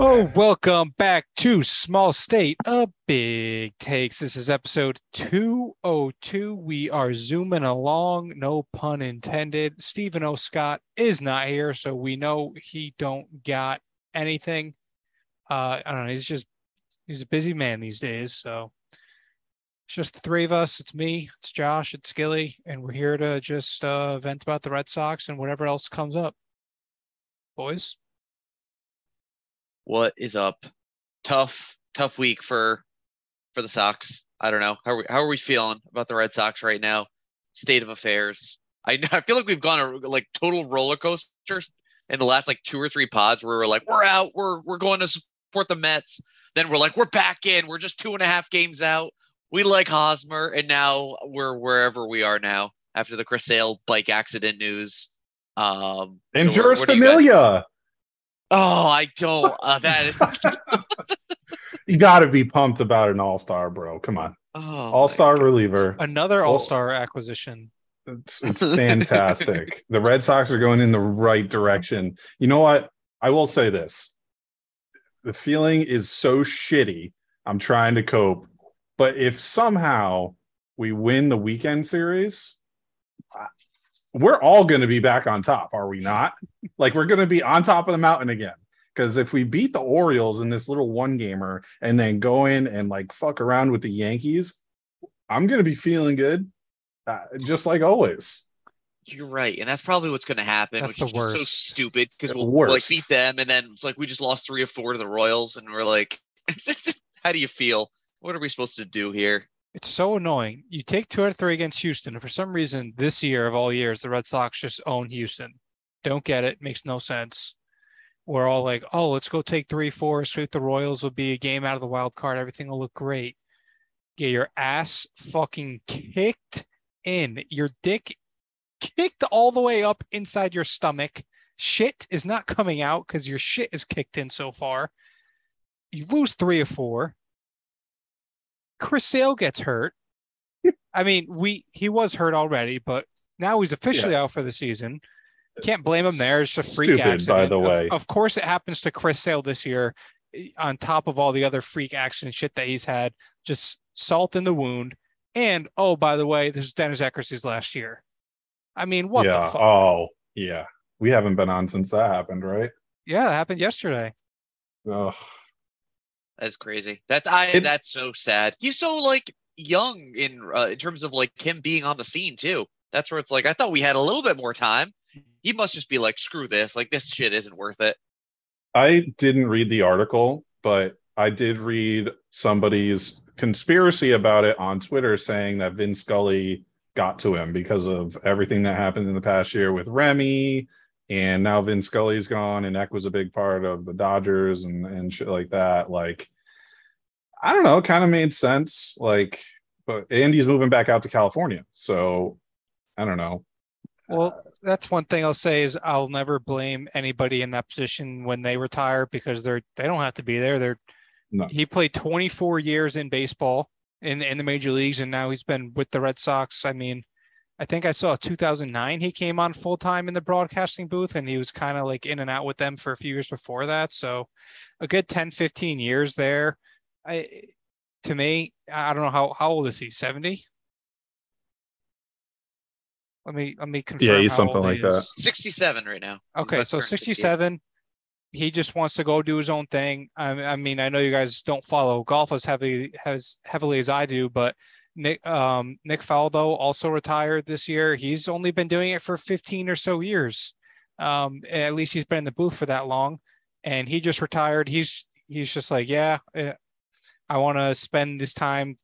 Oh, welcome back to Small State a Big Takes. This is episode 202. We are zooming along, no pun intended. Stephen O. Scott is not here, so we know he don't got anything. Uh, I don't know. He's just he's a busy man these days. So it's just the three of us. It's me, it's Josh, it's Skilly, and we're here to just uh, vent about the Red Sox and whatever else comes up. Boys, what is up? Tough, tough week for for the Sox. I don't know how are we, how are we feeling about the Red Sox right now? State of affairs. I I feel like we've gone a like total roller coaster in the last like two or three pods where we're like we're out, we're we're going to support the Mets. Then we're like we're back in, we're just two and a half games out. We like Hosmer, and now we're wherever we are now after the Chris Sale bike accident news. Um, and so Jeurys Familia. Oh, I don't. Uh, that is. you got to be pumped about an all star, bro. Come on. Oh, all star reliever. Another all star acquisition. It's, it's fantastic. the Red Sox are going in the right direction. You know what? I will say this the feeling is so shitty. I'm trying to cope. But if somehow we win the weekend series, we're all going to be back on top, are we not? like we're going to be on top of the mountain again. Because if we beat the Orioles in this little one gamer and then go in and like fuck around with the Yankees, I'm going to be feeling good, uh, just like always. You're right, and that's probably what's going to happen, that's which is worst. so stupid because we'll, we'll, like beat them, and then it's like we just lost three or four to the Royals, and we're like, how do you feel? What are we supposed to do here? It's so annoying. You take two out of three against Houston, and for some reason, this year of all years, the Red Sox just own Houston. Don't get it. Makes no sense. We're all like, oh, let's go take three, four, sweep the Royals. Will be a game out of the wild card. Everything will look great. Get your ass fucking kicked in. Your dick kicked all the way up inside your stomach. Shit is not coming out because your shit is kicked in so far. You lose three or four. Chris Sale gets hurt. I mean, we he was hurt already, but now he's officially yeah. out for the season. Can't blame him there. It's a freak Stupid, accident. By the way, of, of, course, it happens to Chris Sale this year. Eh, on top of all the other freak accident shit that he's had, just salt in the wound. And oh, by the way, this is Dennis Eckersley's last year. I mean, what yeah. the fuck? Oh, yeah. We haven't been on since that happened, right? Yeah, it happened yesterday. Oh, that's crazy. That's I. It, that's so sad. He's so like young in uh, in terms of like him being on the scene too. That's where it's like I thought we had a little bit more time. He must just be like, screw this. Like this shit isn't worth it. I didn't read the article, but I did read somebody's conspiracy about it on Twitter saying that Vin Scully got to him because of everything that happened in the past year with Remy. And now Vin Scully's gone, and Eck was a big part of the Dodgers and, and shit like that. Like, I don't know, kind of made sense. Like, but Andy's moving back out to California. So I don't know. Well, that's one thing I'll say is I'll never blame anybody in that position when they retire because they're they don't have to be there. They're no. he played 24 years in baseball in in the major leagues and now he's been with the Red Sox. I mean, I think I saw 2009 he came on full time in the broadcasting booth and he was kind of like in and out with them for a few years before that. So a good 10 15 years there. I to me, I don't know how how old is he? 70? Let me let me confirm. Yeah, he's something like that. 67 right now. Okay, so 67 he just wants to go do his own thing. I, I, mean, I know you guys don't follow golf as heavily as heavily as I do, but Nick um, Nick Faldo also retired this year. He's only been doing it for 15 or so years. Um, at least he's been in the booth for that long, and he just retired. He's he's just like, yeah, eh, I want to spend this time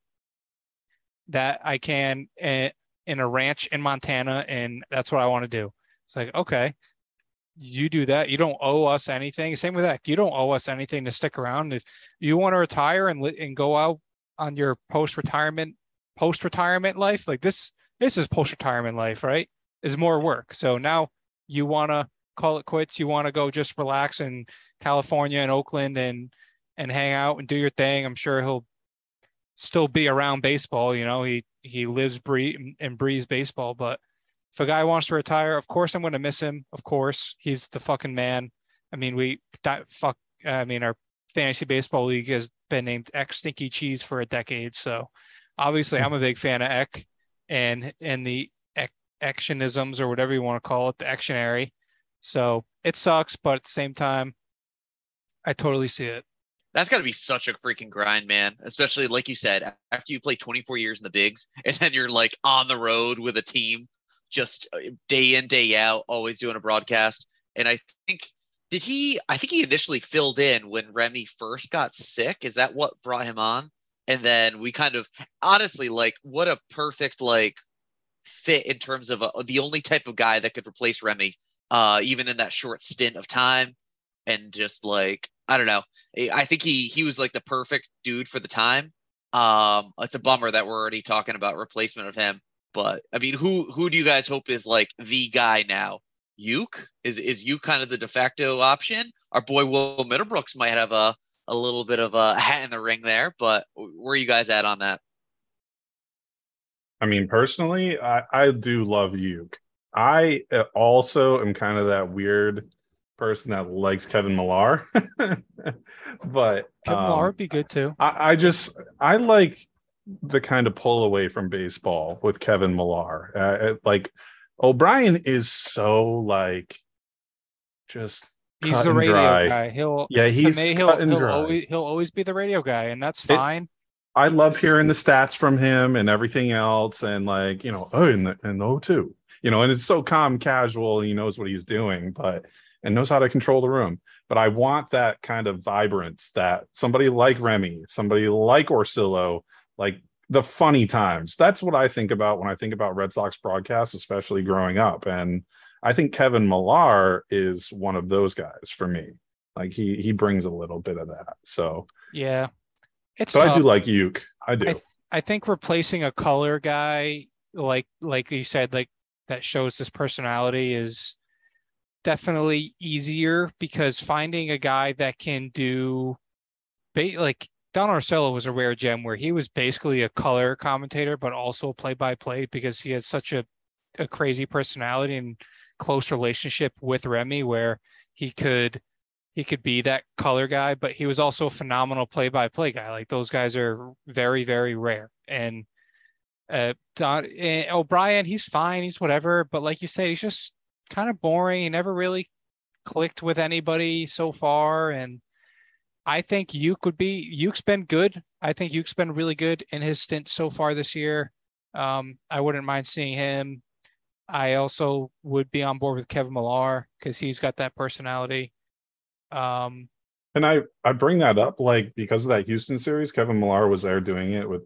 that I can in, in a ranch in Montana, and that's what I want to do. It's like, okay, you do that. You don't owe us anything. Same with that. You don't owe us anything to stick around. If you want to retire and and go out on your post retirement post retirement life, like this this is post retirement life, right? Is more work. So now you want to call it quits. You want to go just relax in California and Oakland and and hang out and do your thing. I'm sure he'll still be around baseball. You know, he he lives breathe and breathes baseball, but if a guy wants to retire, of course I'm going to miss him. Of course, he's the fucking man. I mean, we that fuck. I mean, our fantasy baseball league has been named Eck's Stinky Cheese for a decade. So obviously, I'm a big fan of Eck and and the actionisms or whatever you want to call it, the actionary. So it sucks, but at the same time, I totally see it. That's got to be such a freaking grind, man. Especially like you said, after you play 24 years in the bigs, and then you're like on the road with a team, just uh, day in day out, always doing a broadcast. And I think did he? I think he initially filled in when Remy first got sick. Is that what brought him on? And then we kind of honestly like what a perfect like fit in terms of a, the only type of guy that could replace Remy, uh, even in that short stint of time. And just like, I don't know. I think he he was like the perfect dude for the time. Um, it's a bummer that we're already talking about replacement of him. But I mean, who who do you guys hope is like the guy now? Youk is is Youk kind of the de facto option? Our boy Will Middlebrooks might have a a little bit of a hat in the ring there, but where are you guys at on that? I mean, personally, I, I do love Youk. I uh, also am kind of that weird person that likes Kevin Millar, but Kevin um, Millar would be good too. I, I, just I like the kind of pull away from baseball with Kevin Millar. Uh, like O'Brien is so like just he's the radio dry. guy. He'll yeah he's me, he'll, he'll always he'll always be the radio guy, and that's fine. It, I love hearing the stats from him and everything else, and like you know, oh, and and oh two, you know, and it's so calm, casual. He knows what he's doing, but and knows how to control the room. But I want that kind of vibrance that somebody like Remy, somebody like Orsillo, like the funny times. That's what I think about when I think about Red Sox broadcasts, especially growing up. And I think Kevin Millar is one of those guys for me. Like he he brings a little bit of that. So yeah, it's. But tough. I do like Youk. I do. I, th- I think replacing a color guy like like you said like that shows this personality is definitely easier because finding a guy that can do like Don Orsillo was a rare gem where he was basically a color commentator, but also a play by play because he had such a, a crazy personality and close relationship with Remy where he could he could be that color guy, but he was also a phenomenal play by play guy. Like those guys are very, very rare. And uh Don eh, O'Brien, he's fine, he's whatever, but like you said, he's just kind of boring. He never really clicked with anybody so far. And I think Youk would be Youk's been good. I think Youk's been really good in his stint so far this year. Um, I wouldn't mind seeing him. I also would be on board with Kevin Millar because he's got that personality. Um, and I I bring that up like because of that Houston series, Kevin Millar was there doing it with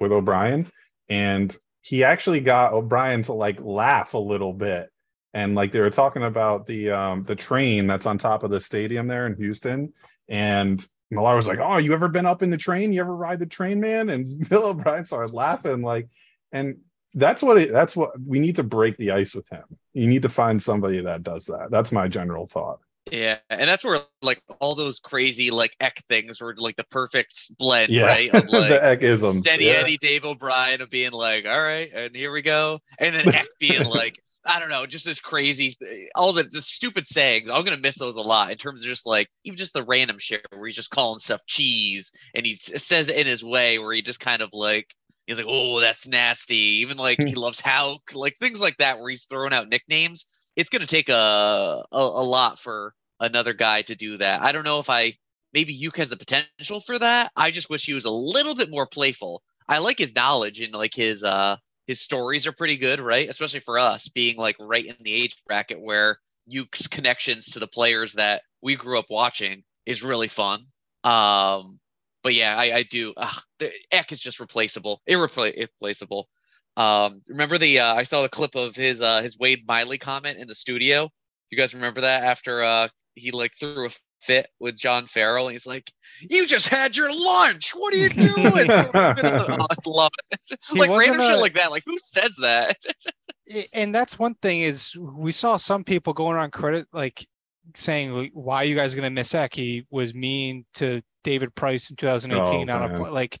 with O'Brien, and he actually got O'Brien to like laugh a little bit, and like they were talking about the um the train that's on top of the stadium there in Houston, and Millar was like, "Oh, you ever been up in the train? You ever ride the train, man?" And Bill O'Brien started laughing, like, and that's what it, that's what we need to break the ice with him. You need to find somebody that does that. That's my general thought. Yeah, and that's where like all those crazy like Eck things were like the perfect blend, yeah. right? Of, like, the Eckisms. Steady yeah. Eddie, Dave O'Brien of being like, "All right, and here we go," and then Eck being like, I don't know, just this crazy, all the, the stupid sayings. I'm gonna miss those a lot in terms of just like even just the random shit where he's just calling stuff cheese, and he says it in his way where he just kind of like he's like, oh, that's nasty. Even like he loves how like things like that where he's throwing out nicknames. It's gonna take a, a a lot for another guy to do that. I don't know if I maybe Youk has the potential for that. I just wish he was a little bit more playful. I like his knowledge and like his uh his stories are pretty good, right? Especially for us being like right in the age bracket where Youk's connections to the players that we grew up watching is really fun. Um, but yeah, I, I do. Ugh, the Eck is just replaceable, irreplaceable. Um, remember the uh, I saw the clip of his uh, his Wade Miley comment in the studio. You guys remember that after uh, he like threw a fit with John Farrell. He's like, "You just had your lunch. What are you doing?" oh, I love it. like random a, shit like that. Like who says that? and that's one thing is we saw some people going on Reddit like saying why are you guys going to miss Eck? He was mean to David Price in 2018 oh, on a like.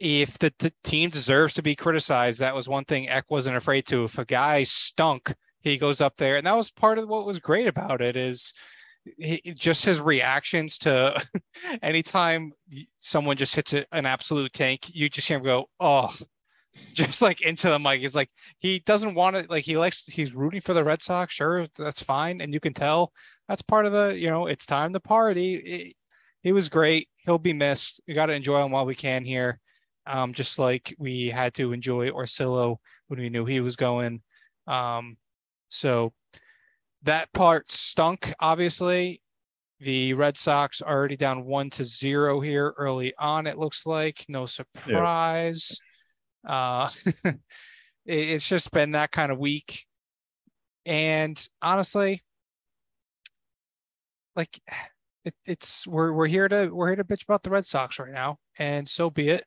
If the team deserves to be criticized, that was one thing Eck wasn't afraid to. If a guy stunk, he goes up there, and that was part of what was great about it. Is he, just his reactions to anytime someone just hits a, an absolute tank, you just hear him go, "Oh," just like into the mic. He's like, he doesn't want it. like, he likes, he's rooting for the Red Sox. Sure, that's fine, and you can tell that's part of the, you know, it's time to party. It, he was great. He'll be missed. We got to enjoy him while we can here. Um, just like we had to enjoy Orsillo when we knew he was going. Um, so that part stunk, obviously. The Red Sox are already down one to zero here early on, it looks like. No surprise. Yeah. Uh, it's just been that kind of week. And honestly, like it, it's we're we're here to we're here to bitch about the Red Sox right now, and so be it.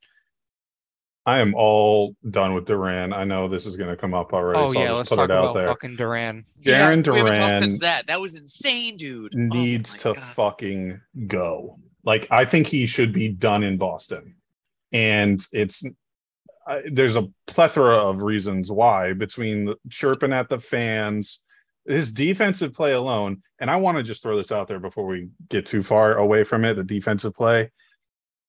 I am all done with Duran. I know this is going to come up already. Oh so yeah, let's talk about there. fucking Duran. Darren yeah, Duran. That that was insane, dude. Oh needs oh to God. fucking go. Like I think he should be done in Boston, and it's uh, there's a plethora of reasons why between chirping at the fans, his defensive play alone. And I want to just throw this out there before we get too far away from it. The defensive play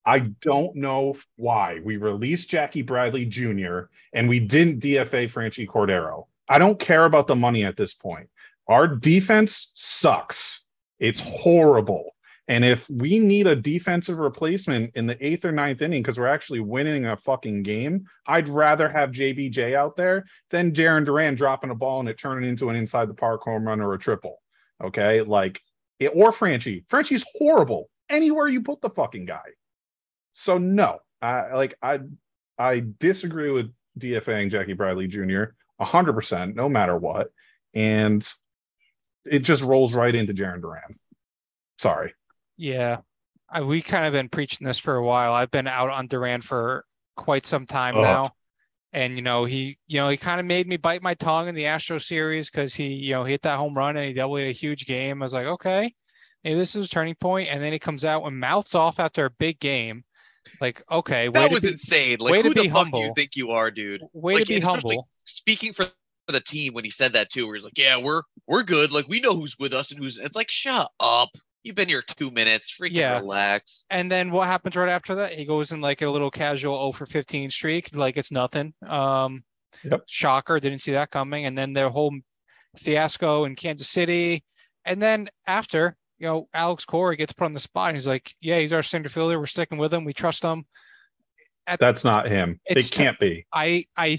I don't know why we released Jackie Bradley Jr. and we didn't DFA Franchy Cordero. I don't care about the money at this point. Our defense sucks. It's horrible. And if we need a defensive replacement in the eighth or ninth inning because we're actually winning a fucking game, I'd rather have JBJ out there than Jarren Duran dropping a ball and it turning into an inside the park home run or a triple. Okay. Like, it, or Franchy. Franchy's horrible anywhere you put the fucking guy. So no, I like I I disagree with DFAing Jackie Bradley Jr. hundred percent, no matter what, and it just rolls right into Jarren Duran. Sorry. Yeah, I, we kind of been preaching this for a while. I've been out on Duran for quite some time now. And you know he, you know he kind of made me bite my tongue in the Astro series because he, you know, hit that home run and he doubled a huge game. I was like, okay, maybe this is a turning point. And then he comes out and mouths off after a big game, like, okay, that was be, insane. Like, who the fuck humble. do you think you are, dude? Way like, to be humble. Speaking for the team when he said that too, where he's like, "Yeah, we're we're good. Like, we know who's with us and who's." It's like, shut up. You've been here two minutes. Freaking yeah. relax. And then what happens right after that? He goes in like a little casual 0 for 15 streak, like it's nothing. Um, yep. Shocker. Didn't see that coming. And then their whole fiasco in Kansas City. And then after, you know, Alex Cora gets put on the spot and he's like, yeah, he's our center fielder. We're sticking with him. We trust him. At, That's not him. It can't be. I, I,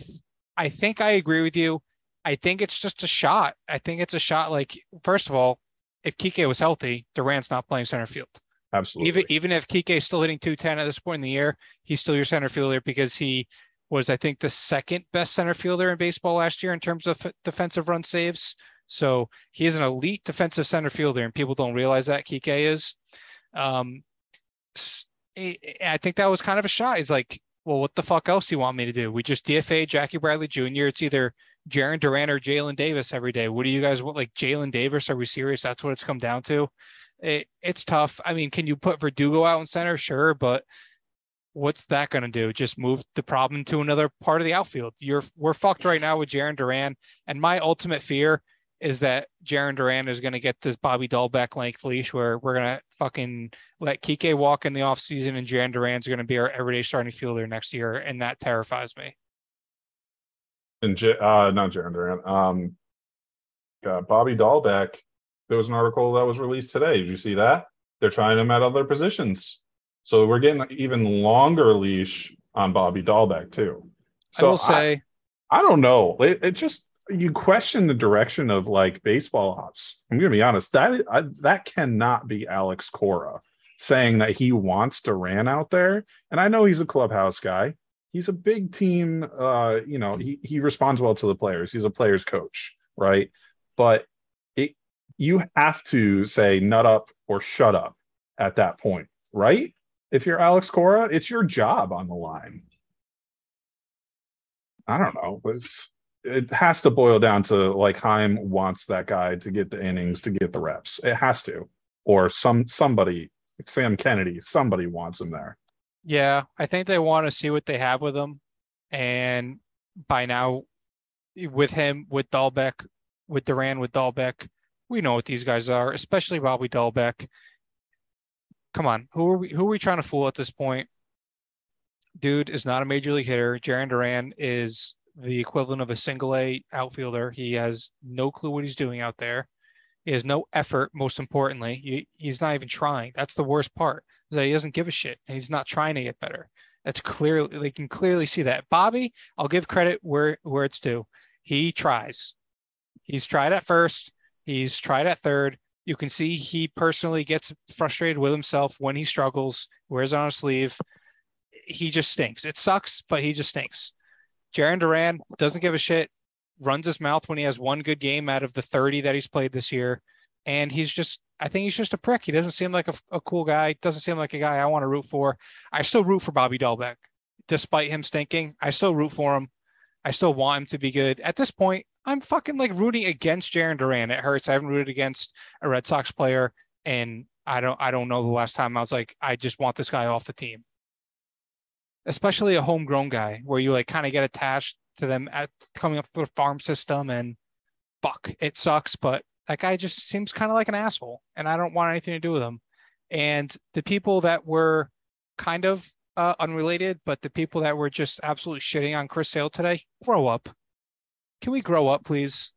I think I agree with you. I think it's just a shot. I think it's a shot. Like, first of all, if Kike was healthy, Duran's not playing center field. Absolutely. Even even if Kike is still hitting 210 at this point in the year, he's still your center fielder because he was, I think, the second best center fielder in baseball last year in terms of f- defensive run saves. So he is an elite defensive center fielder, and people don't realize that Kike is. Um, I think that was kind of a shot. He's like, well, what the fuck else do you want me to do? We just DFA Jackie Bradley Jr. It's either Jarren Duran or Jaylin Davis every day. What do you guys want? Like Jaylin Davis? Are we serious? That's what it's come down to. It, it's tough. I mean, can you put Verdugo out in center? Sure, but what's that going to do? Just move the problem to another part of the outfield. You're we're fucked right now with Jarren Duran. And my ultimate fear is that Jarren Duran is going to get this Bobby Dalbec length leash where we're going to fucking let Kike walk in the offseason and Jarren Duran's going to be our everyday starting fielder next year. And that terrifies me. And uh, not Jarren Duran, um, Bobby Dalbec. There was an article that was released today. Did you see that? They're trying him at other positions. So we're getting an even longer leash on Bobby Dalbec too. So I will say, I, I don't know. It, it just you question the direction of like baseball ops. I'm going to be honest that I, that cannot be Alex Cora saying that he wants Duran out there. And I know he's a clubhouse guy. He's a big team. Uh, you know, he he responds well to the players. He's a player's coach, right? But it you have to say nut up or shut up at that point, right? If you're Alex Cora, it's your job on the line. I don't know. It's it has to boil down to like Chaim wants that guy to get the innings to get the reps. It has to, or some somebody, Sam Kennedy, somebody wants him there. Yeah, I think they want to see what they have with him, and by now, with him, with Dalbec, with Duran, with Dalbec, We know what these guys are, especially Bobby Dalbec. Come on, who are we? Who are we trying to fool at this point? Dude is not a major league hitter. Jarren Duran is the equivalent of a single A outfielder. He has no clue what he's doing out there. He has no effort. Most importantly, he, he's not even trying. That's the worst part. Is that he doesn't give a shit and he's not trying to get better. That's clearly they can clearly see that. Bobby, I'll give credit where where it's due. He tries. He's tried at first. He's tried at third. You can see he personally gets frustrated with himself when he struggles, wears on his sleeve. He just stinks. It sucks, but he just stinks. Jarren Duran doesn't give a shit, runs his mouth when he has one good game out of the 30 that he's played this year. And he's just, I think he's just a prick. He doesn't seem like a, a cool guy. Doesn't seem like a guy I want to root for. I still root for Bobby Dalbec, despite him stinking. I still root for him. I still want him to be good. At this point, I'm fucking like rooting against Jarren Duran. It hurts. I haven't rooted against a Red Sox player, and I don't I don't know the last time I was like, I just want this guy off the team. Especially a homegrown guy where you like kind of get attached to them at coming up with a farm system and fuck, it sucks, but that guy just seems kind of like an asshole and I don't want anything to do with him. And the people that were kind of uh, unrelated, but the people that were just absolutely shitting on Chris Sale today, grow up. Can we grow up, please?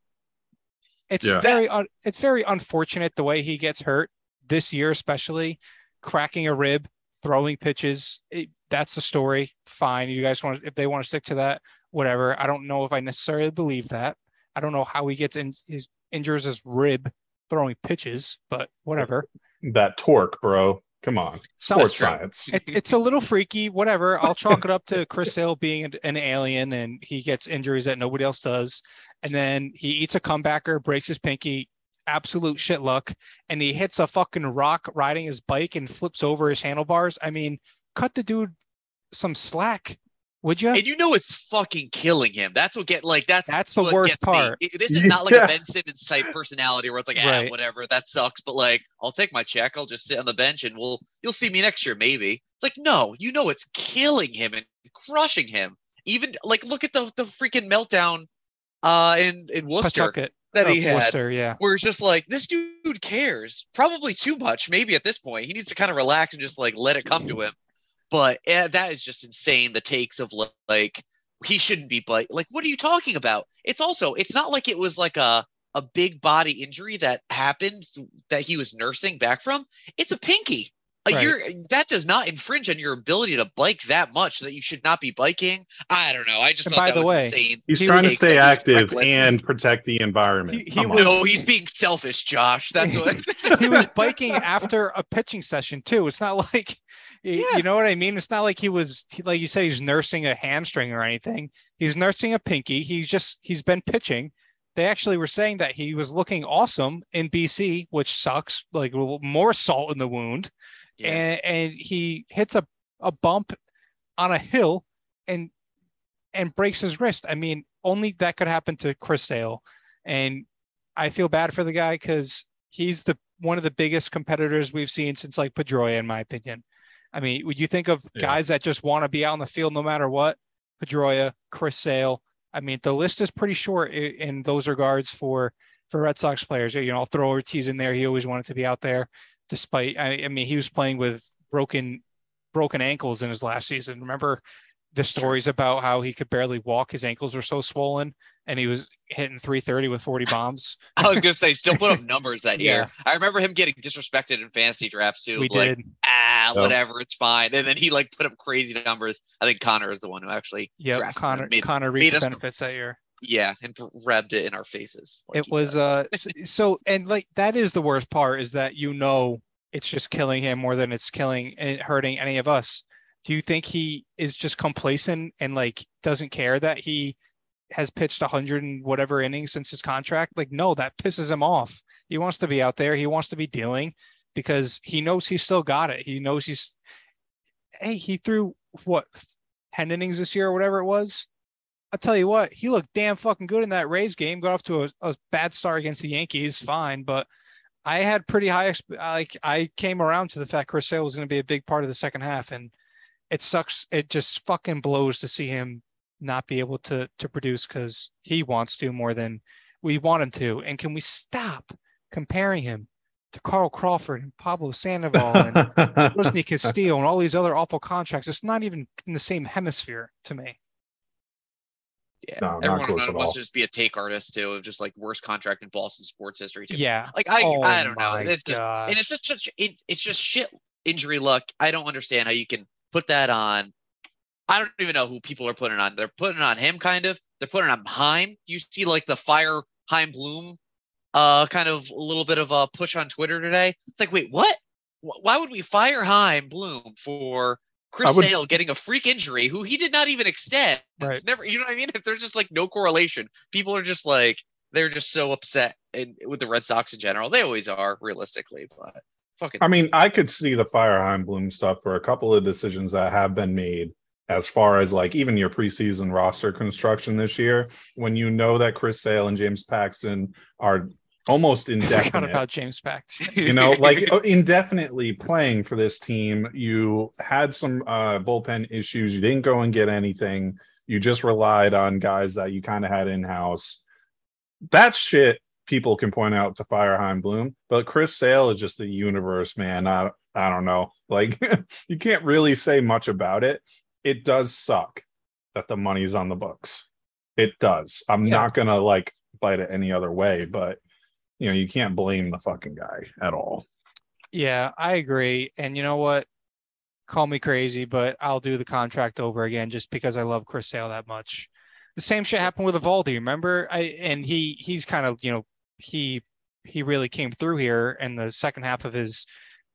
It's Yeah. very un- it's very unfortunate the way he gets hurt this year, especially cracking a rib, throwing pitches. It, that's the story. Fine, you guys want if they want to stick to that, whatever. I don't know if I necessarily believe that. I don't know how he gets in his injures his rib throwing pitches, but whatever. That torque, bro. Come on. Sports science. it, it's a little freaky, whatever. I'll chalk it up to Chris Sale being an alien and he gets injuries that nobody else does. And then he eats a comebacker, breaks his pinky, absolute shit luck, and he hits a fucking rock riding his bike and flips over his handlebars. I mean, cut the dude some slack, would you? And you know it's fucking killing him. That's what get like that's That's the worst gets me. part. It- this is not like Yeah. a Ben Simmons type personality where it's like, ah, Right. whatever, that sucks. But like, I'll take my check. I'll just sit on the bench and we'll you'll see me next year, maybe. It's like, no, you know it's killing him and crushing him. Even like look at the the freaking meltdown uh in in Worcester Pawtucket, that of he had. Worcester, yeah. Where it's just like this dude cares, probably too much. Maybe at this point, he needs to kind of relax and just like let it come to him. But eh, that is just insane. The takes of like he shouldn't be, but like, what are you talking about? It's also, it's not like it was like a a big body injury that happened that he was nursing back from. It's a pinky. A Right. year that does not infringe on your ability to bike that much that you should not be biking. I don't know. I just And thought by that the was way, insane. He's He trying to stay that he was active and protect the environment. He- he was- No, he's being selfish, Josh. That's what he was biking after a pitching session too. It's not like Yeah. you know what I mean. It's not like he was like you said he's nursing a hamstring or anything. He's nursing a pinky. He's just he's been pitching. They actually were saying that he was looking awesome in BC, which sucks. Like more salt in the wound, Yeah. and and he hits a a bump on a hill and and breaks his wrist. I mean, only that could happen to Chris Sale, and I feel bad for the guy because he's the one of the biggest competitors we've seen since like Pedroia, in my opinion. I mean, would you think of Yeah. guys that just want to be out on the field no matter what? Pedroia, Chris Sale. I mean, the list is pretty short in those regards for for Red Sox players. You know, I'll throw Ortiz in there. He always wanted to be out there, despite. I, I mean, he was playing with broken broken ankles in his last season. Remember the stories about how he could barely walk. His ankles were so swollen, and he was hitting 330 with 40 bombs. I was gonna say, still put up numbers that Yeah. year. I remember him getting disrespected in fantasy drafts too. we like, did. ah, Yep. whatever, it's fine. And then he like put up crazy numbers. I think Connor is the one who actually Yeah, drafted him, Connor made- Connor made reaped the us- benefits that year. Yeah, and rubbed it in our faces. like it was uh so and like that is the worst part is that you know it's just killing him more than it's killing and hurting any of us. Do you think he is just complacent and like doesn't care that he has pitched 100 and whatever innings since his contract? Like no that pisses him off. He wants to be out there. He wants to be dealing because he knows he's still got it. He knows he's hey he threw what 10 innings this year or whatever it was I'll tell you what, he looked damn fucking good in that Rays game. Got off to a, a bad start against the Yankees, fine, but I had pretty high. exp- Like I came around to the fact Chris Sale was going to be a big part of the second half, and it sucks. It just fucking blows to see him not be able to to produce because he wants to more than we want him to. And can we stop comparing him to Carl Crawford and Pablo Sandoval and Rusney Castillo and all these other awful contracts. It's not even in the same hemisphere to me. Yeah, No, not everyone close at wants all. to just be a take artist too, of just like worst contract in Boston sports history too. Yeah. Like I, oh I don't know. It's just, and it's just such, it, it's just shit injury luck. I don't understand how you can put that on. I don't even know who people are putting on. They're putting on him, kind of. They're putting on Chaim. You see, like the fire Chaim Bloom, uh, kind of a little bit of a push on Twitter today. It's like, wait, what? Why would we fire Chaim Bloom for Chris would- Sale getting a freak injury, who he did not even extend? Right. It's never, you know what I mean? There's just like no correlation. People are just like they're just so upset and with the Red Sox in general. They always are, realistically, but fucking I mean, I could see the Fire Chaim Bloom stuff for a couple of decisions that have been made as far as like even your preseason roster construction this year, when you know that Chris Sale and James Paxton are almost I forgot indefinite. about James Paxton. you know, like uh, indefinitely playing for this team. You had some uh, bullpen issues. You didn't go and get anything. You just relied on guys that you kind of had in house. That shit people can point out to Fire Chaim Bloom, but Chris Sale is just the universe, man. I I don't know. Like you can't really say much about it. It does suck that the money's on the books. It does. I'm Yeah. not gonna like bite it any other way, but you know, you can't blame the fucking guy at all. Yeah, I agree. And you know what? Call me crazy, but I'll do the contract over again just because I love Chris Sale that much. The same shit happened with Eovaldi, remember? I and he he's kind of, you know, he he really came through here in the second half of his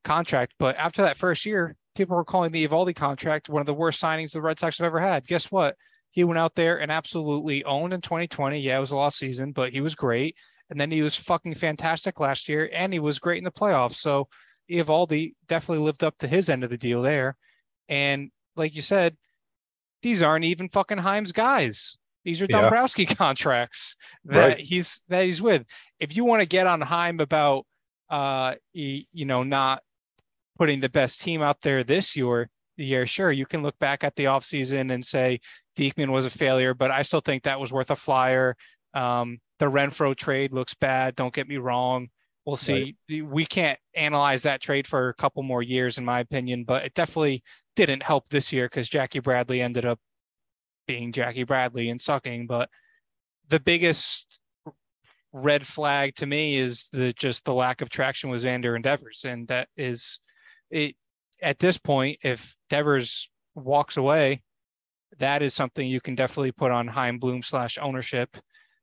contract. But after that first year, people were calling the Eovaldi contract one of the worst signings the Red Sox have ever had. Guess what? He went out there and absolutely owned in 2020. Yeah, it was a lost season, but he was great. And then he was fucking fantastic last year, and he was great in the playoffs. So Eovaldi definitely lived up to his end of the deal there. And like you said, these aren't even fucking Chaim's guys. These are Yeah. Dombrowski contracts that Right. he's that he's with. If you want to get on Chaim about uh he, you know not putting the best team out there this year, year, sure, you can look back at the offseason and say Diekman was a failure, but I still think that was worth a flyer. Um, the Renfroe trade looks bad. Don't get me wrong. We'll see. We can't analyze that trade for a couple more years, in my opinion, but it definitely didn't help this year because Jackie Bradley ended up being Jackie Bradley and sucking. But the biggest red flag to me is the just the lack of traction with Xander and Devers, and that is it. At this point, if Devers walks away, that is something you can definitely put on Chaim Bloom slash ownership.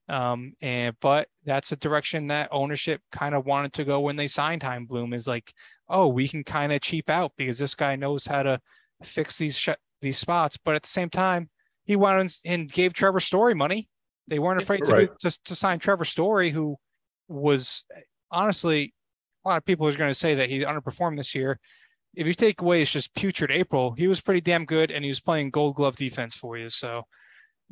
Um, and but that's a direction that ownership kind of wanted to go when they signed Chaim Bloom is like, oh, we can kind of cheap out because this guy knows how to fix these sh- these spots. But at the same time, he went and- and gave Trevor Story money. They weren't afraid to, Right. do, to to sign Trevor Story, who was honestly a lot of people are going to say that he underperformed this year. If you take away it's just putrid April, he was pretty damn good, and he was playing Gold Glove defense for you. So,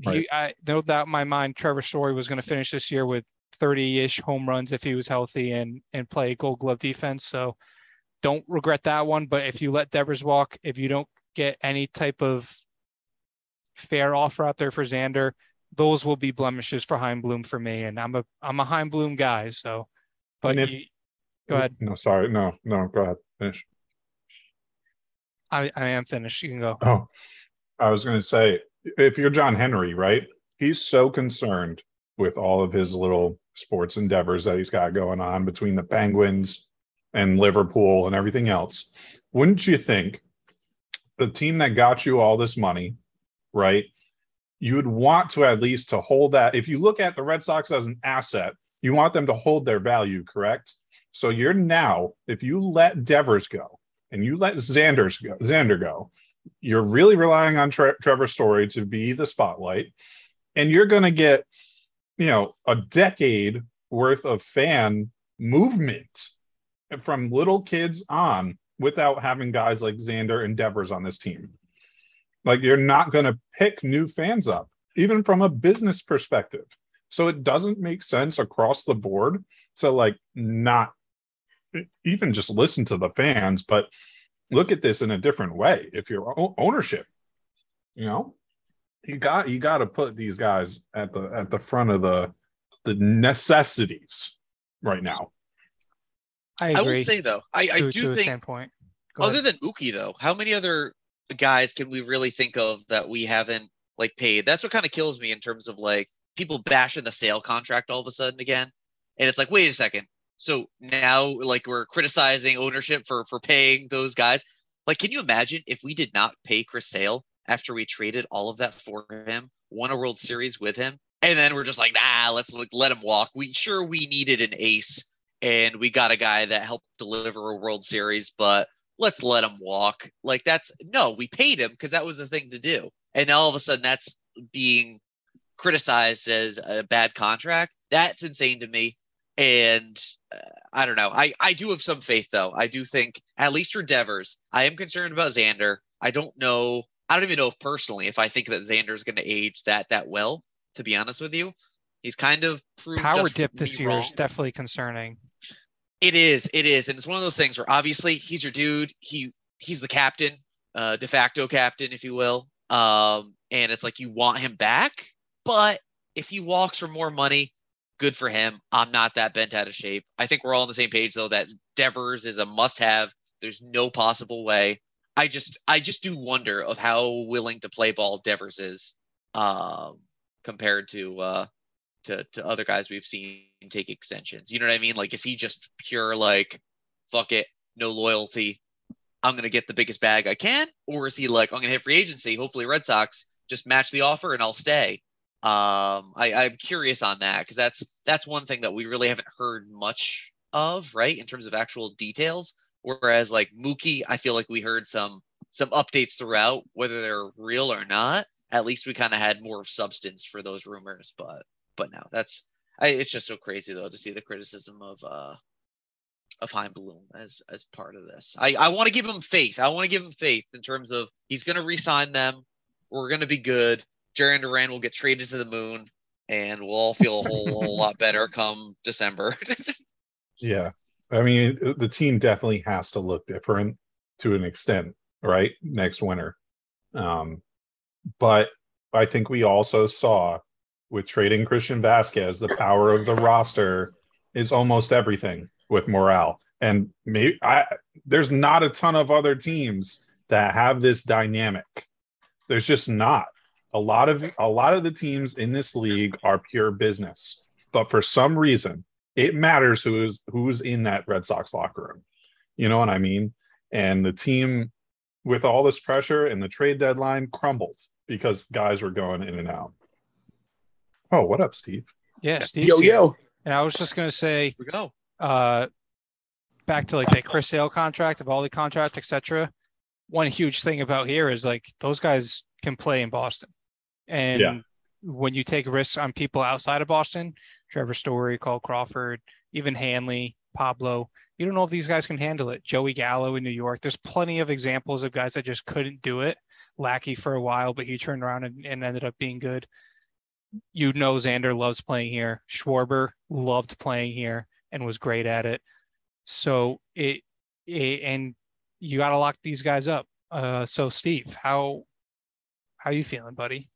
Right. he, I no doubt in my mind, Trevor Story was going to finish this year with 30-ish home runs if he was healthy and and play Gold Glove defense. So, don't regret that one. But if you let Devers walk, if you don't get any type of fair offer out there for Xander, those will be blemishes for Chaim Bloom for me. And I'm a I'm a Chaim Bloom guy. So, but if- you, go ahead. No, sorry. No, no, go ahead. Finish. I, I am finished. You can go. Oh, I was going to say, if you're John Henry, right? He's so concerned with all of his little sports endeavors that he's got going on between the Penguins and Liverpool and everything else. Wouldn't you think the team that got you all this money, right? You'd want to at least to hold that. If you look at the Red Sox as an asset, you want them to hold their value, correct? So you're now, if you let Devers go and you let Xander's go, Xander go, you're really relying on Tre- Trevor Story to be the spotlight, and you're going to get, you know, a decade worth of fan movement from little kids on without having guys like Xander and Devers on this team. Like you're not going to pick new fans up, even from a business perspective. So it doesn't make sense across the board to like not even just listen to the fans, but look at this in a different way. If you're ownership, you know, you got you got to put these guys at the at the front of the the necessities right now. I I will say though, I, I to, do to think standpoint. Other ahead. than Mookie though, how many other guys can we really think of that we haven't like paid? That's what kind of kills me in terms of like people bashing the sale contract all of a sudden again. And it's like, wait a second. So now like we're criticizing ownership for for paying those guys. Like, can you imagine if we did not pay Chris Sale after we traded all of that for him, won a World Series with him, and then we're just like, ah, let's like, let him walk. We sure we needed an ace, and we got a guy that helped deliver a World Series, but let's let him walk. Like that's no, we paid him because that was the thing to do. And now all of a sudden that's being criticized as a bad contract. That's insane to me. And uh, I don't know. I, I do have some faith though. I do think at least for Devers, I am concerned about Xander. I don't know. I don't even know if personally if I think that Xander is going to age that that well. To be honest with you, he's kind of proved Power dip this year wrong. is definitely concerning. It is, it is, and it's one of those things where obviously he's your dude. He he's the captain, uh, de facto captain, if you will. Um, and it's like you want him back, but if he walks for more money, good for him. I'm not that bent out of shape. I think we're all on the same page though that Devers is a must-have. There's no possible way. I just I just do wonder of how willing to play ball Devers is, um, compared to uh to to other guys we've seen take extensions. You know what I mean? Like, is he just pure like, fuck it, no loyalty? I'm gonna get the biggest bag I can, or is he like, I'm gonna hit free agency? Hopefully, Red Sox just match the offer and I'll stay. Um, I, I'm curious on that because that's that's one thing that we really haven't heard much of, right? In terms of actual details. Whereas like Mookie, I feel like we heard some some updates throughout, whether they're real or not. At least we kind of had more substance for those rumors, but but now that's I, it's just so crazy though to see the criticism of uh of Chaim Bloom as as part of this. I I want to give him faith. I want to give him faith in terms of he's going to re-sign them. We're going to be good. Jarren Duran will get traded to the moon, and we'll all feel a whole, whole lot better come December. Yeah. I mean, the team definitely has to look different to an extent, right? Next winter. Um, but I think we also saw with trading Christian Vasquez, the power of the roster is almost everything with morale. And maybe I there's not a ton of other teams that have this dynamic. There's just not. A lot of a lot of the teams in this league are pure business. But for some reason, it matters who's who's in that Red Sox locker room. You know what I mean? And the team with all this pressure and the trade deadline crumbled because guys were going in and out. Oh, what up, Steve? Yeah, Steve. Yo, yo. And I was just gonna say, we go. uh, back to like that Chris Sale contract, of all the contract, etc. One huge thing about here is like those guys can play in Boston, and Yeah. when you take risks on people outside of Boston, Trevor Story, Cole Crawford, even Hanley, Pablo, you don't know if these guys can handle it. Joey Gallo in New York, there's plenty of examples of guys that just couldn't do it. Lackey for a while, but he turned around and, and ended up being good. You know, Xander loves playing here. Schwarber loved playing here and was great at it. So it, it and you got to lock these guys up. Uh, so Steve, how how you feeling, buddy?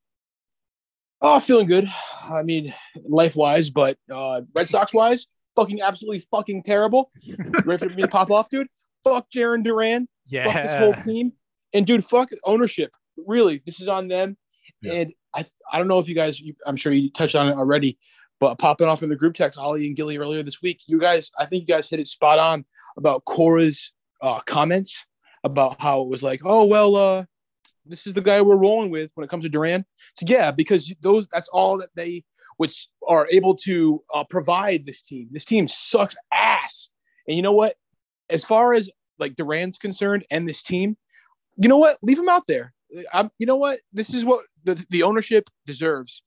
Oh, feeling good. I mean, life wise, but uh, Red Sox wise, fucking absolutely fucking terrible. Ready for me to pop off, dude? Fuck Jarren Duran. Fuck this whole team. And dude, fuck ownership. Really, this is on them. Yeah. And I I don't know if you guys, you, I'm sure you touched on it already, but popping off in the group text, Ollie and Gilly earlier this week, you guys, I think you guys hit it spot on about Cora's uh, comments about how it was like, oh well, uh, this is the guy we're rolling with when it comes to Duran. So yeah, because those that's all that they which are able to uh, provide this team. This team sucks ass. And you know what? As far as like Duran's concerned and this team, you know what? Leave him out there. I'm, you know what? This is what the, the ownership deserves.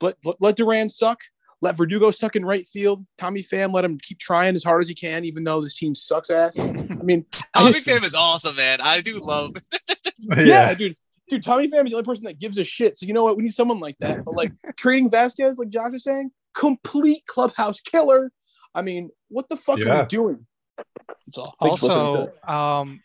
Let, let let Duran suck. Let Verdugo suck in right field. Tommy Pham, let him keep trying as hard as he can, even though this team sucks ass. I mean, I Tommy just- Pham is awesome, man. I do love. yeah, dude. Dude, Tommy Pham is the only person that gives a shit. So you know what? We need someone like that. But like trading Vasquez, like Josh is saying, complete clubhouse killer. I mean, what the fuck are Yeah. we doing? That's all. Thanks for listening also um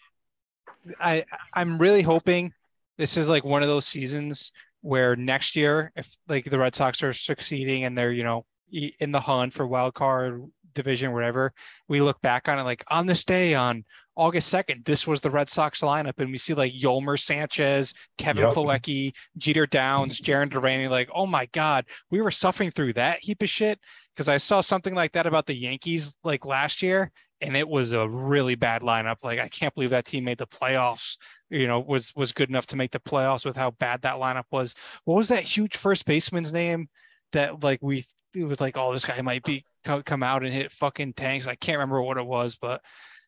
i i'm really hoping this is like one of those seasons where next year if like the red sox are succeeding and they're you know in the hunt for wild card division, whatever. We look back on it like on this day on August 2nd, this was the Red Sox lineup, and we see like Yolmer Sanchez, Kevin Yep. Plawecki, Jeter Downs, Jarren Duran. Like, oh my God, we were suffering through that heap of shit. Because I saw something like that about the Yankees like last year, and it was a really bad lineup. Like, I can't believe that team made the playoffs. You know, was was good enough to make the playoffs with how bad that lineup was. What was that huge first baseman's name that like we it was like, oh, this guy might be come out and hit fucking tanks. I can't remember what it was, but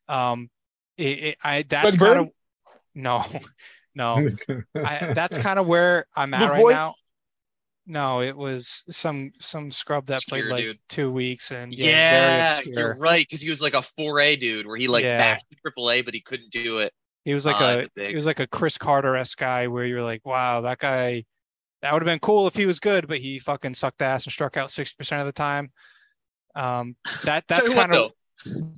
um, it, it I that's kind of no, no. I, that's kind of where I'm at Luke right Voit? now. No, it was some some scrub that Obscure played like dude. two weeks and Yeah, yeah, very you're right. Because he was like a 4A dude where he like Yeah. backed triple A, but he couldn't do it. He was like uh, a he was like a Chris Carter esque guy where you're like, wow, that guy that would have been cool if he was good, but he fucking sucked ass and struck out sixty percent of the time. Um, that that's kind of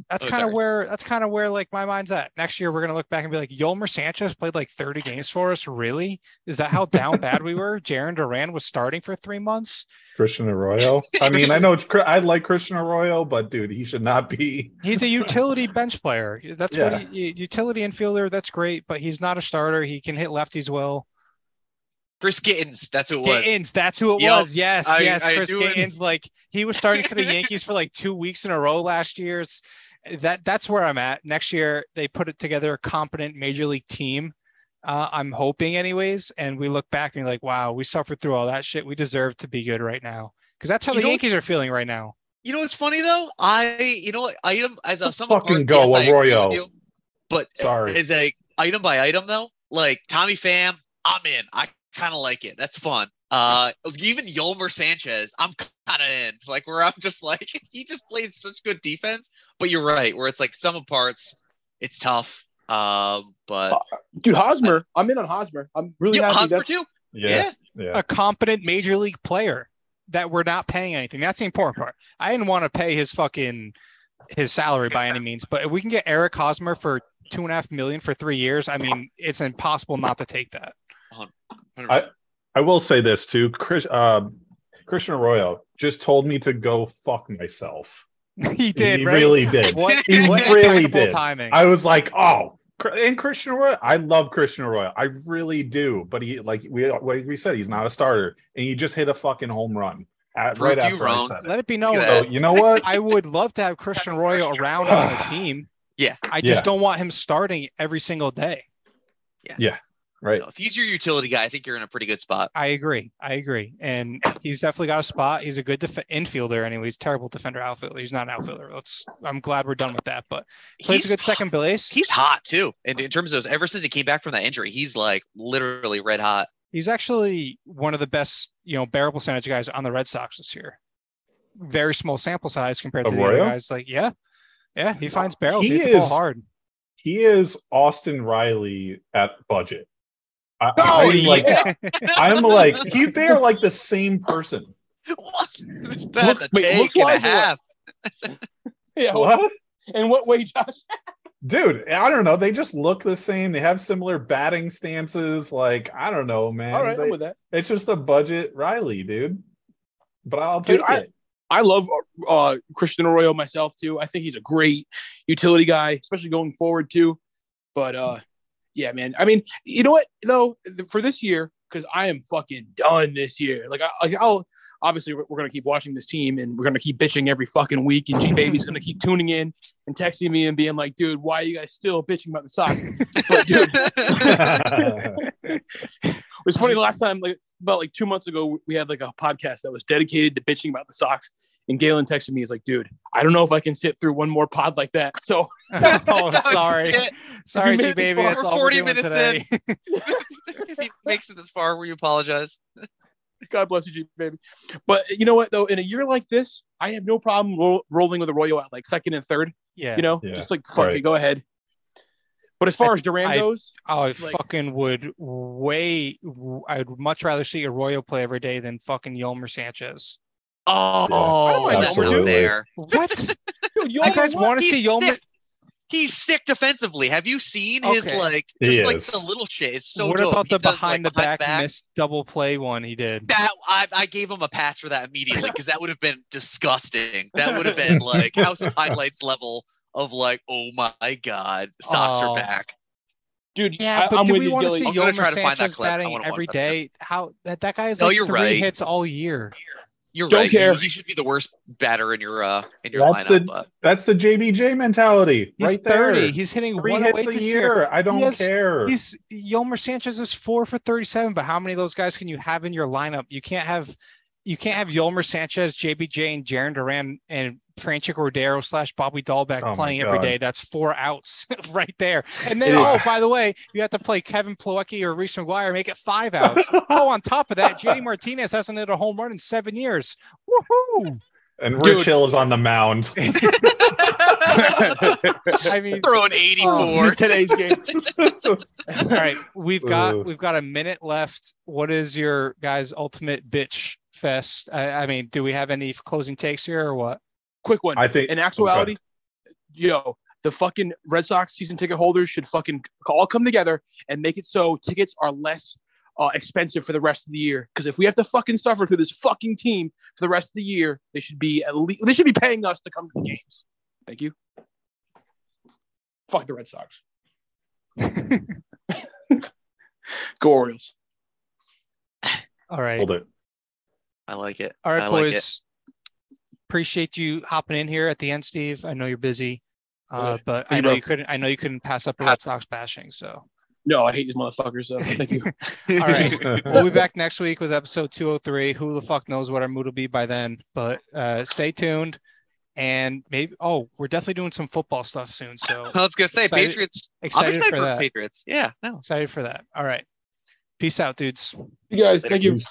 that's Oh, kind of where that's kind of where like my mind's at. Next year we're gonna look back and be like, Yolmer Sanchez played like 30 games for us. Really? Is that how down bad we were? Jarren Duran was starting for three months. Christian Arroyo. I mean, I know it's I like Christian Arroyo, but dude, he should not be. He's a utility bench player. That's Yeah. what he, utility infielder. That's great, but he's not a starter. He can hit lefties well. Chris Gittens. That's who it was. Gittens, that's who it Yep. was. Yes, I- yes, I Chris knew it. Like he was starting for the Yankees for like two weeks in a row last year. It's, that that's where I'm at. Next year they put it together a competent major league team. Uh, I'm hoping, anyways. And we look back and you're like, wow, we suffered through all that shit. We deserve to be good right now because that's how You the Yankees are feeling right now. You know what's funny though? I you know what item as a some Fucking go, Arroyo. But Sorry. as a item by item though, like Tommy Pham, I'm in. I kind of like it. That's fun. Uh, even Yolmer Sanchez, I'm kind of in. Like where I'm just like he just plays such good defense. But you're right, where it's like some of parts, it's tough. Um, but Dude, Hosmer, I'm in on Hosmer. I'm really yeah, happy. Hosmer That's, too. Yeah, Yeah, yeah. A competent major league player that we're not paying anything. That's the important part. I didn't want to pay his fucking his salary by any means, but if we can get Eric Hosmer for two and a half million for three years, I mean, it's impossible not to take that. 100%. I will say this too, Chris. Uh, Christian Arroyo just told me to go fuck myself. he did, he right? really did. What, He what really did. timing. I was like, oh, and Christian Arroyo. I love Christian Arroyo. I really do. But he, like we, like we said, he's not a starter, and he just hit a fucking home run at, right you after wrong. I said it. Let it be known, Look at though, So you know what? I would love to have Christian Arroyo around on the team. Yeah. I just Yeah. don't want him starting every single day. Right. if he's your utility guy, I think you're in a pretty good spot. I agree. I agree. And he's definitely got a spot. He's a good def- infielder anyway. He's a terrible defender outfielder. He's not an outfielder. Let's I'm glad we're done with that. But plays He's a good second base. He's hot too. And in terms of ever since he came back from that injury, he's like literally red hot. He's actually one of the best, you know, barrel percentage guys on the Red Sox this year. Very small sample size compared to the other guys. Like, yeah, yeah, he finds barrels. He, He hits the ball hard. He is Austin Riley at budget. I, Oh, I'm yeah. like, I'm like, he, they're like the same person. What? That's Looks- a wait, take looks and a what? half. yeah. What? In what way, Josh? Dude, I don't know. They just look the same. They have similar batting stances. Like, I don't know, man. All right, They- I'm with that. it's just a budget Riley, dude. But I'll Dude, take I- it. I love uh, Christian Arroyo myself too. I think he's a great utility guy, especially going forward too. But uh, yeah, man. I mean, you know what though? For this year, because I am fucking done this year. Like, I, I'll obviously we're, we're gonna keep watching this team and we're gonna keep bitching every fucking week. And G Baby's gonna keep tuning in and texting me and being like, "Dude, why are you guys still bitching about the Sox?" But dude, it was funny the last time, like about like two months ago, we had like a podcast that was dedicated to bitching about the Sox. And Galen texted me, he's like, dude, I don't know if I can sit through one more pod like that. So oh, sorry. Sorry, G baby. far. That's We're all we're 40 doing minutes today. if he makes it this far, we apologize. God bless you, G baby. But you know what though? In a year like this, I have no problem ro- rolling with Arroyo at like second and third. yeah. You know, Yeah, just like fuck right. it, go ahead. But as far as Duran I- goes, Oh, I Like- fucking would way. I'd much rather see Arroyo play every day than fucking Yolmer Sanchez. Oh, Yeah, that's absolutely. not there. What? dude, you You guys want to see Yolmer? He's sick defensively. Have you seen his Okay. like He just like is. the little shit? It's so what dope. about He the does, behind like, the back, missed double play one he did? That I, I gave him a pass for that immediately because that would have been disgusting. That would have been like House of Highlights level of like, oh my god, socks Oh. are back. Dude, Yeah, I, but I'm do we you, want to see I'm gonna Yolmer try to find that Sanchez batting wanna every watch that How that, that guy has No, like you're three right. hits all year. You're Don't right. He- care. He, should be the worst batter in your uh in your That's lineup. the but that's the JBJ mentality He's right there. He's hitting Three one hits away a this year. year. I don't has- care. He's Yolmer Sanchez is four for 37, but how many of those guys can you have in your lineup? You can't have you can't have Yolmer Sanchez, JBJ, and Jarren Duran and Franchy Cordero slash Bobby Dalbec Oh playing every day. That's four outs right there. And then, oh, by the way, you have to play Kevin Plawecki or Reese McGuire, make it five outs. oh, on top of that, JD Martinez hasn't hit a home run in seven years. Woohoo! and Dude. Rich Hill is on the mound. I mean, throwing 84. Oh, today's game. all right, we've got Ugh. we've got a minute left. What is your guys' ultimate bitch fest? I, I mean, do we have any closing takes here or what? Quick one. I think In actuality, yo, the fucking Red Sox season ticket holders should fucking all come together and make it so tickets are less uh, expensive for the rest of the year. Because if we have to fucking suffer through this fucking team for the rest of the year, they should be at least they should be paying us to come to the games. Thank you. Fuck the Red Sox. Go Orioles. All right. hold it. I like it. All right, I like boys. It. Appreciate you hopping in here at the end, Steve. I know you're busy, uh, but Thank I know bro. you couldn't. I know you couldn't pass up a Red Sox bashing. So, No, I hate these motherfuckers. So thank you. all right, we'll be back next week with episode 203. Who the fuck knows what our mood will be by then? But uh, stay tuned, and maybe. Oh, we're definitely doing some football stuff soon. So I was gonna say Excited- Patriots. I'm excited excited for for that. Patriots. Yeah, no. Excited for that. All right. Peace out, dudes. You guys, thank you. Peace.